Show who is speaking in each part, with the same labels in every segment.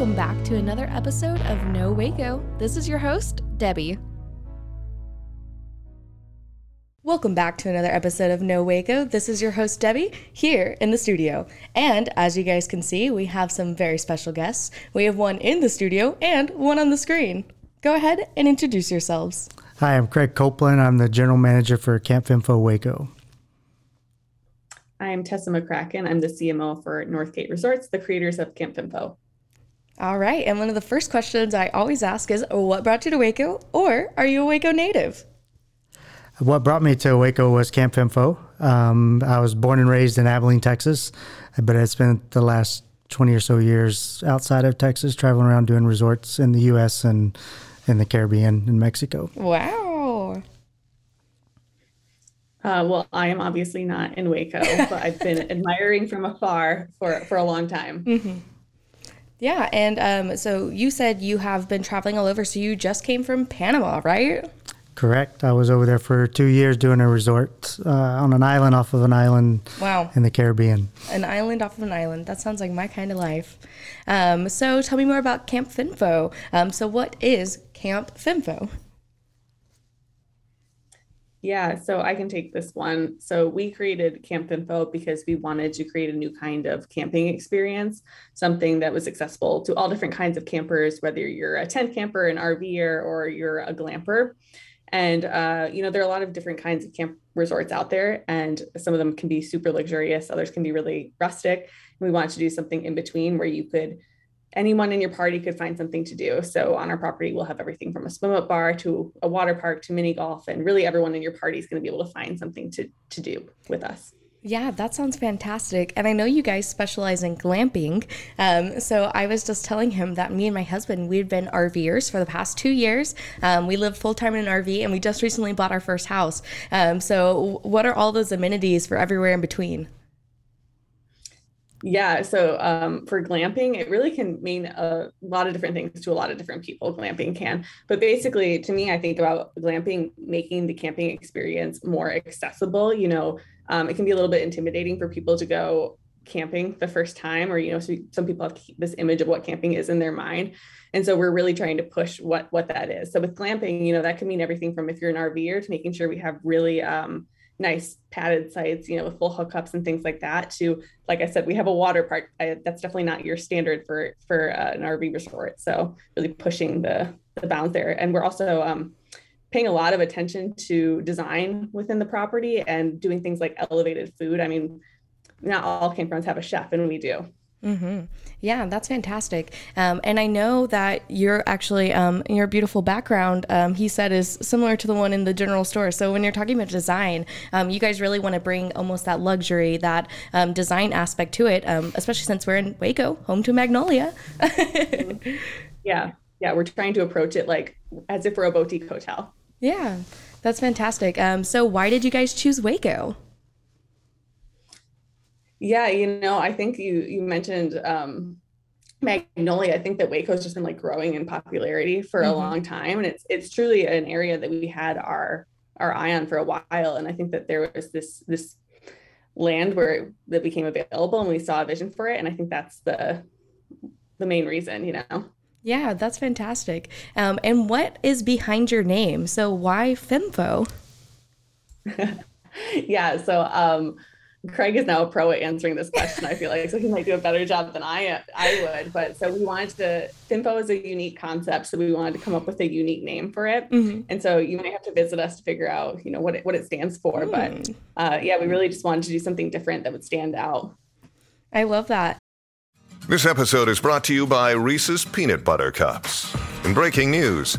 Speaker 1: Welcome back to another episode of No Waco. This is your host, Debbie. Welcome back to another episode of No Waco. This is your host, Debbie, here in the studio. And as you guys can see, we have some very special guests. We have one in the studio and one on the screen. Go ahead and introduce yourselves.
Speaker 2: Hi, I'm Craig Copeland. I'm the general manager for Camp Fimfo Waco.
Speaker 3: I'm Tessa McCracken. I'm the CMO for Northgate Resorts, the creators of Camp Fimfo.
Speaker 1: All right. And one of the first questions I always ask is what brought you to Waco, or are you a Waco native?
Speaker 2: What brought me to Waco was Camp Fimfo. Um, I was born and raised in Abilene, Texas, but I spent the last 20 or so years outside of Texas, traveling around doing resorts in the U.S. and in the Caribbean and Mexico.
Speaker 1: Wow.
Speaker 3: Uh, well, I am obviously not in Waco, but I've been admiring from afar for, for a long time.
Speaker 1: Mm-hmm. Yeah, and um, so you said you have been traveling all over. So you just came from Panama, right?
Speaker 2: Correct. I was over there for two years doing a resort uh, on an island off of an island.
Speaker 1: Wow.
Speaker 2: In the Caribbean.
Speaker 1: An island off of an island. That sounds like my kind of life. Um, so tell me more about Camp Fimfo. Um, so what is Camp Fimfo?
Speaker 3: Yeah, so I can take this one. So we created Camp Fimfo because we wanted to create a new kind of camping experience, something that was accessible to all different kinds of campers, whether you're a tent camper, an RVer, or you're a glamper. And uh, you know, there are a lot of different kinds of camp resorts out there, and some of them can be super luxurious, others can be really rustic. We wanted to do something in between where you could anyone in your party could find something to do. So on our property, we'll have everything from a swim up bar to a water park to mini golf, and really everyone in your party is going to be able to find something to to do with us.
Speaker 1: Yeah, that sounds fantastic. And I know you guys specialize in glamping. Um, so I was just telling him that me and my husband, we've been RVers for the past two years. Um, we live full time in an RV and we just recently bought our first house. Um, so, what are all those amenities for everywhere in between?
Speaker 3: Yeah, so um, for glamping, it really can mean a lot of different things to a lot of different people. Glamping can, but basically, to me, I think about glamping making the camping experience more accessible. You know, um, it can be a little bit intimidating for people to go camping the first time, or you know, so some people have this image of what camping is in their mind, and so we're really trying to push what what that is. So with glamping, you know, that can mean everything from if you're an RVer to making sure we have really um, nice padded sites, you know, with full hookups and things like that. To like I said, we have a water park. I, that's definitely not your standard for for uh, an RV resort. So really pushing the the bounds there, and we're also um, paying a lot of attention to design within the property and doing things like elevated food. I mean, not all campgrounds have a chef, and we do.
Speaker 1: Mm-hmm. Yeah, that's fantastic. Um, and I know that you're actually, um, your beautiful background, um, he said, is similar to the one in the general store. So when you're talking about design, um, you guys really want to bring almost that luxury, that um, design aspect to it, um, especially since we're in Waco, home to Magnolia.
Speaker 3: yeah. Yeah. We're trying to approach it like as if we're a boutique hotel.
Speaker 1: Yeah. That's fantastic. so why did you guys choose Waco?
Speaker 3: Yeah, you know, I think you you mentioned um, Magnolia. I think that Waco's just been like growing in popularity for mm-hmm. a long time, and it's it's truly an area that we had our our eye on for a while. And I think that there was this this land where it, that became available, and we saw a vision for it. And I think that's the the main reason, you know.
Speaker 1: Yeah, that's fantastic. Um, and what is behind your name? So why Fimfo?
Speaker 3: yeah. So um, Craig is now a pro at answering this question. I feel like so he might do a better job than I I would. But so we wanted to. Fimfo is a unique concept, so we wanted to come up with a unique name for it. Mm-hmm. And so you might have to visit us to figure out, you know, what it, what it stands for. Mm. But uh, yeah, we really just wanted to do something different that would stand out.
Speaker 1: I love that.
Speaker 4: This episode is brought to you by Reese's Peanut Butter Cups. In breaking news,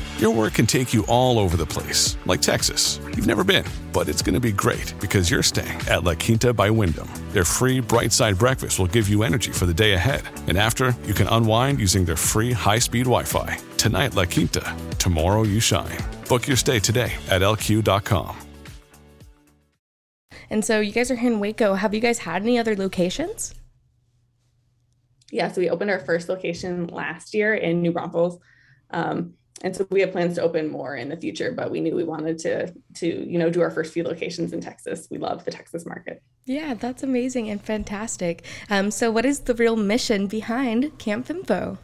Speaker 5: Your work can take you all over the place, like Texas. You've never been, but it's going to be great because you're staying at La Quinta by Wyndham. Their free bright side breakfast will give you energy for the day ahead. And after, you can unwind using their free high speed Wi Fi. Tonight, La Quinta. Tomorrow, you shine. Book your stay today at lq.com.
Speaker 1: And so you guys are here in Waco. Have you guys had any other locations?
Speaker 3: yeah, so we opened our first location last year in New Braunfels. Um, and so we have plans to open more in the future, but we knew we wanted to to you know do our first few locations in Texas. We love the Texas market.
Speaker 1: Yeah, that's amazing and fantastic. Um, so, what is the real mission behind Camp Fimfo?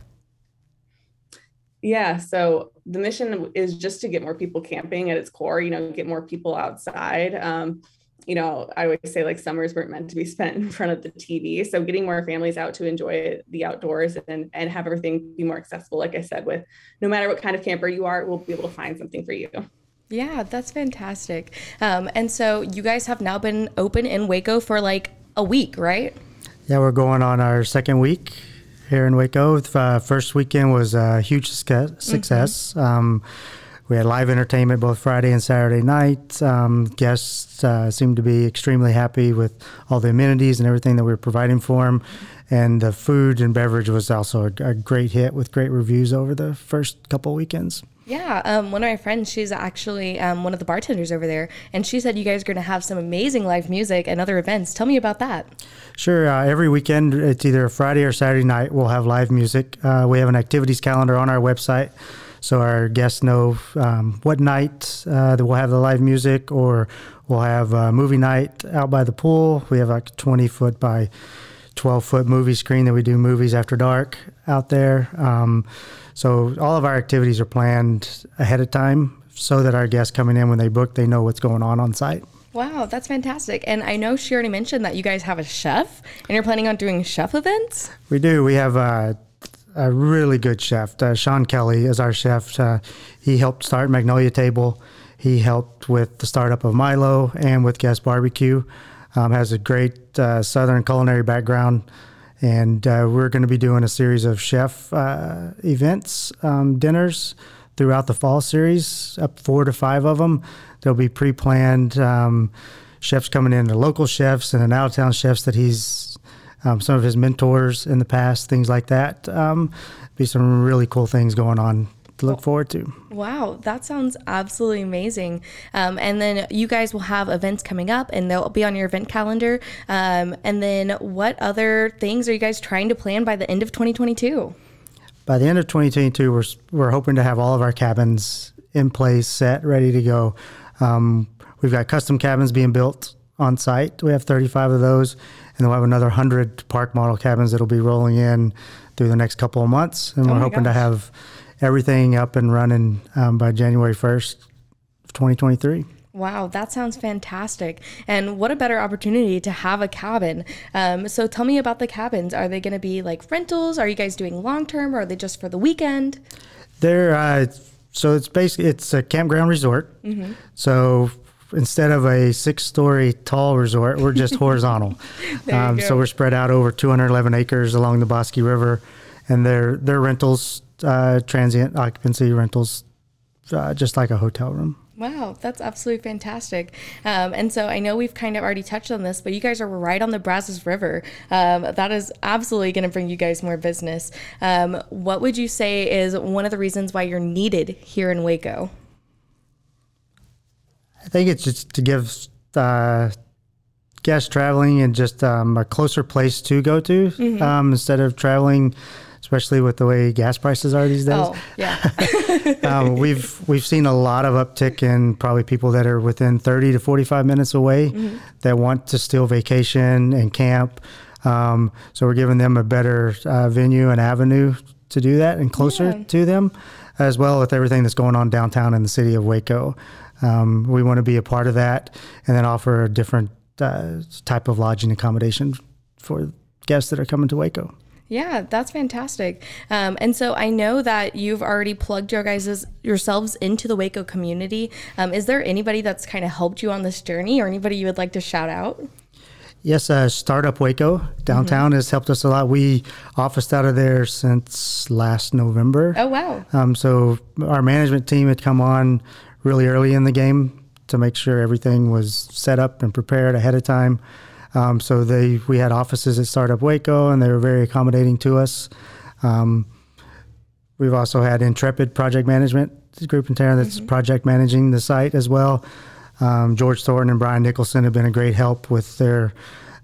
Speaker 3: Yeah, so the mission is just to get more people camping at its core. You know, get more people outside. Um, you know, I always say like summers weren't meant to be spent in front of the TV. So getting more families out to enjoy the outdoors and, and have everything be more accessible, like I said, with no matter what kind of camper you are, we'll be able to find something for you.
Speaker 1: Yeah, that's fantastic. Um, and so you guys have now been open in Waco for like a week, right?
Speaker 2: Yeah, we're going on our second week here in Waco. Uh, first weekend was a huge success. Mm-hmm. Um, we had live entertainment both Friday and Saturday night. Um, guests uh, seemed to be extremely happy with all the amenities and everything that we were providing for them. And the food and beverage was also a, a great hit with great reviews over the first couple weekends.
Speaker 1: Yeah, um, one of my friends, she's actually um, one of the bartenders over there, and she said you guys are going to have some amazing live music and other events. Tell me about that.
Speaker 2: Sure. Uh, every weekend, it's either Friday or Saturday night, we'll have live music. Uh, we have an activities calendar on our website so our guests know um, what night uh, that we'll have the live music, or we'll have a movie night out by the pool. We have like a 20 foot by 12 foot movie screen that we do movies after dark out there. Um, so all of our activities are planned ahead of time so that our guests coming in when they book, they know what's going on on site.
Speaker 1: Wow, that's fantastic. And I know she already mentioned that you guys have a chef and you're planning on doing chef events.
Speaker 2: We do. We have uh, a really good chef. Uh, Sean Kelly is our chef. Uh, he helped start Magnolia Table. He helped with the startup of Milo and with Guess Barbecue. Um, has a great uh, Southern culinary background, and uh, we're going to be doing a series of chef uh, events, um, dinners throughout the fall series, up four to five of them. They'll be pre-planned. Um, chefs coming in, the local chefs and then out-of-town chefs that he's um, some of his mentors in the past, things like that. Um, be some really cool things going on to look forward to.
Speaker 1: Wow, that sounds absolutely amazing. Um, and then you guys will have events coming up and they'll be on your event calendar. Um, and then what other things are you guys trying to plan by the end of 2022?
Speaker 2: By the end of 2022, we're, we're hoping to have all of our cabins in place, set, ready to go. Um, we've got custom cabins being built on site. We have 35 of those, and then we'll have another 100 park model cabins that'll be rolling in through the next couple of months. And
Speaker 1: Oh
Speaker 2: we're hoping to have everything up and running um, by January 1st, of 2023.
Speaker 1: Wow, that sounds fantastic. And what a better opportunity to have a cabin. Um, so tell me about the cabins. Are they going to be like rentals? Are you guys doing long term or are they just for the weekend?
Speaker 2: They're uh, so it's basically it's a campground resort.
Speaker 1: Mm-hmm.
Speaker 2: So instead of a six-story tall resort, we're just horizontal. Um, so we're spread out over 211 acres along the Bosque River, and they're they're rentals, uh, transient occupancy rentals, uh, just like a hotel room.
Speaker 1: Wow, that's absolutely fantastic. Um, and so I know we've kind of already touched on this, but you guys are right on the Brazos River. Um, that is absolutely going to bring you guys more business. Um, what would you say is one of the reasons why you're needed here in Waco?
Speaker 2: I think it's just to give uh, guests traveling and just um, a closer place to go to
Speaker 1: Mm-hmm.
Speaker 2: um, instead of traveling, especially with the way gas prices are these days.
Speaker 1: Oh, yeah.
Speaker 2: um, we've we've seen a lot of uptick in probably people that are within 30 to 45 minutes away
Speaker 1: Mm-hmm.
Speaker 2: that want to still vacation and camp. Um, so we're giving them a better uh, venue and avenue to do that and closer
Speaker 1: Yeah.
Speaker 2: to them, as well with everything that's going on downtown in the city of Waco. Um, we want to be a part of that and then offer a different uh, type of lodging accommodation for guests that are coming to Waco.
Speaker 1: Yeah, that's fantastic. Um, and so I know that you've already plugged your guys' yourselves into the Waco community. Um, is there anybody that's kind of helped you on this journey, or anybody you would like to shout out?
Speaker 2: Yes, uh, Startup Waco downtown has helped us a lot. We officed out of there since last November.
Speaker 1: Oh wow!
Speaker 2: Um, so our management team had come on really early in the game to make sure everything was set up and prepared ahead of time. Um, so they we had offices at Startup Waco, and they were very accommodating to us. Um, we've also had Intrepid Project Management group in town that's project managing the site as well. Um, George Thornton and Brian Nicholson have been a great help with their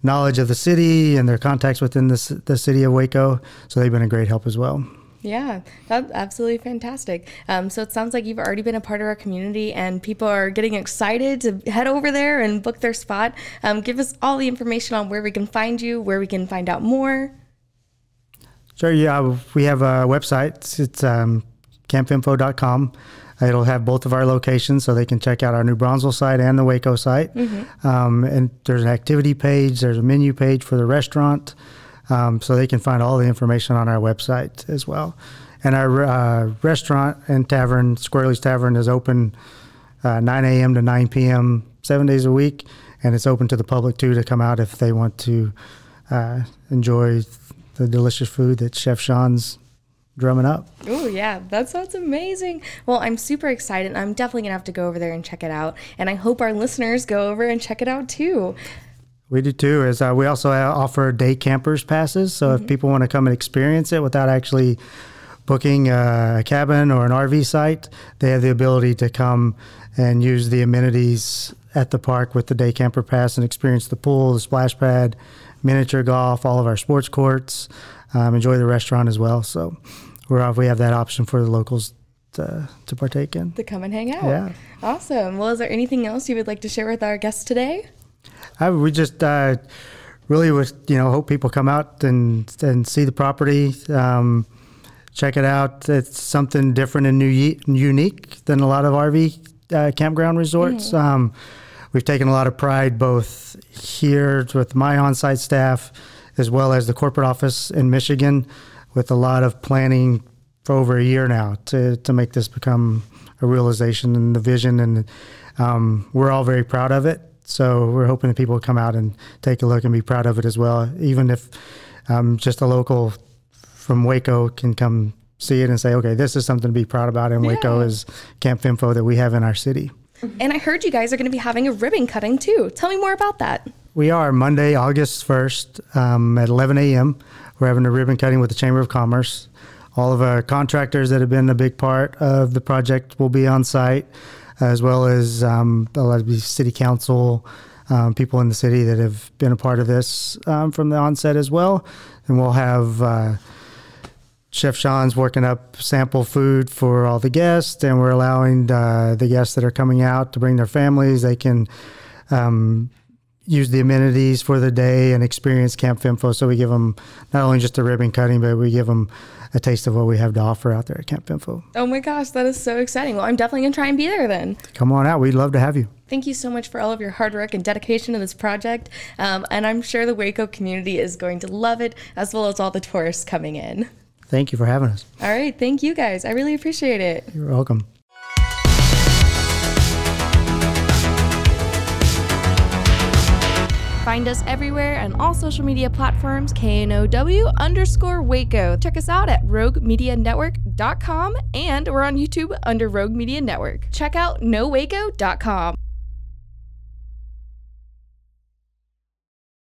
Speaker 2: knowledge of the city and their contacts within the, the city of Waco. So they've been a great help as well.
Speaker 1: Yeah, that's absolutely fantastic. Um, so it sounds like you've already been a part of our community, and people are getting excited to head over there and book their spot. Um, give us all the information on where we can find you, where we can find out more.
Speaker 2: Sure. Yeah, we have a website. It's um, campfimfo.com. It'll have both of our locations, so they can check out our New Braunfels site and the Waco site. Um, and there's an activity page. There's a menu page for the restaurant, um, so they can find all the information on our website as well. And our uh, restaurant and tavern, Squirrely's Tavern, is open uh, 9 a.m. to 9 p.m. seven days a week, and it's open to the public too to come out if they want to uh, enjoy the delicious food that Chef Sean's drumming up.
Speaker 1: Oh, yeah, that sounds amazing. Well, I'm super excited. I'm definitely to have to go over there and check it out. And I hope our listeners go over and check it out too.
Speaker 2: We do too. Is uh, we also uh, offer day campers passes, so if people want to come and experience it without actually booking uh, a cabin or an RV site, they have the ability to come and use the amenities at the park with the day camper pass and experience the pool, the splash pad, miniature golf, all of our sports courts, um, enjoy the restaurant as well. So we're we have that option for the locals to, to partake in.
Speaker 1: To come and hang out.
Speaker 2: Yeah.
Speaker 1: Awesome. Well, is there anything else you would like to share with our guests today?
Speaker 2: I, we just uh, really was, you know, hope people come out and and see the property, um, check it out. It's something different and new, unique than a lot of RV uh, campground resorts. Um, we've taken a lot of pride both here with my on-site staff, as well as the corporate office in Michigan, with a lot of planning for over a year now to to make this become a realization and the vision, and um, we're all very proud of it. So we're hoping that people will come out and take a look and be proud of it as well, even if um, just a local from Waco can come see it and say, okay, this is something to be proud about in Waco is Camp Fimfo that we have in our city.
Speaker 1: And I heard you guys are going to be having a ribbon cutting too. Tell me more about that.
Speaker 2: We are Monday, August 1st um, at 11 a.m. We're having a ribbon cutting with the Chamber of Commerce. All of our contractors that have been a big part of the project will be on site, as well as um, a lot of the city council, um, people in the city that have been a part of this um, from the onset as well. And we'll have uh, Chef Sean's working up sample food for all the guests, and we're allowing uh, the guests that are coming out to bring their families. They can um, use the amenities for the day and experience Camp Fimfo. So we give them not only just a ribbon cutting, but we give them a taste of what we have to offer out there at Camp Fimfo.
Speaker 1: Oh my gosh, that is so exciting. Well, I'm definitely going to try and be there then.
Speaker 2: Come on out. We'd love to have you.
Speaker 1: Thank you so much for all of your hard work and dedication to this project. Um, and I'm sure the Waco community is going to love it, as well as all the tourists coming in.
Speaker 2: Thank you for having us.
Speaker 1: All right. Thank you guys. I really appreciate it.
Speaker 2: You're welcome.
Speaker 1: Find us everywhere on all social media platforms, KNOW underscore Waco. Check us out at roguemedianetwork.com and we're on YouTube under Rogue Media Network. Check out nowaco.com.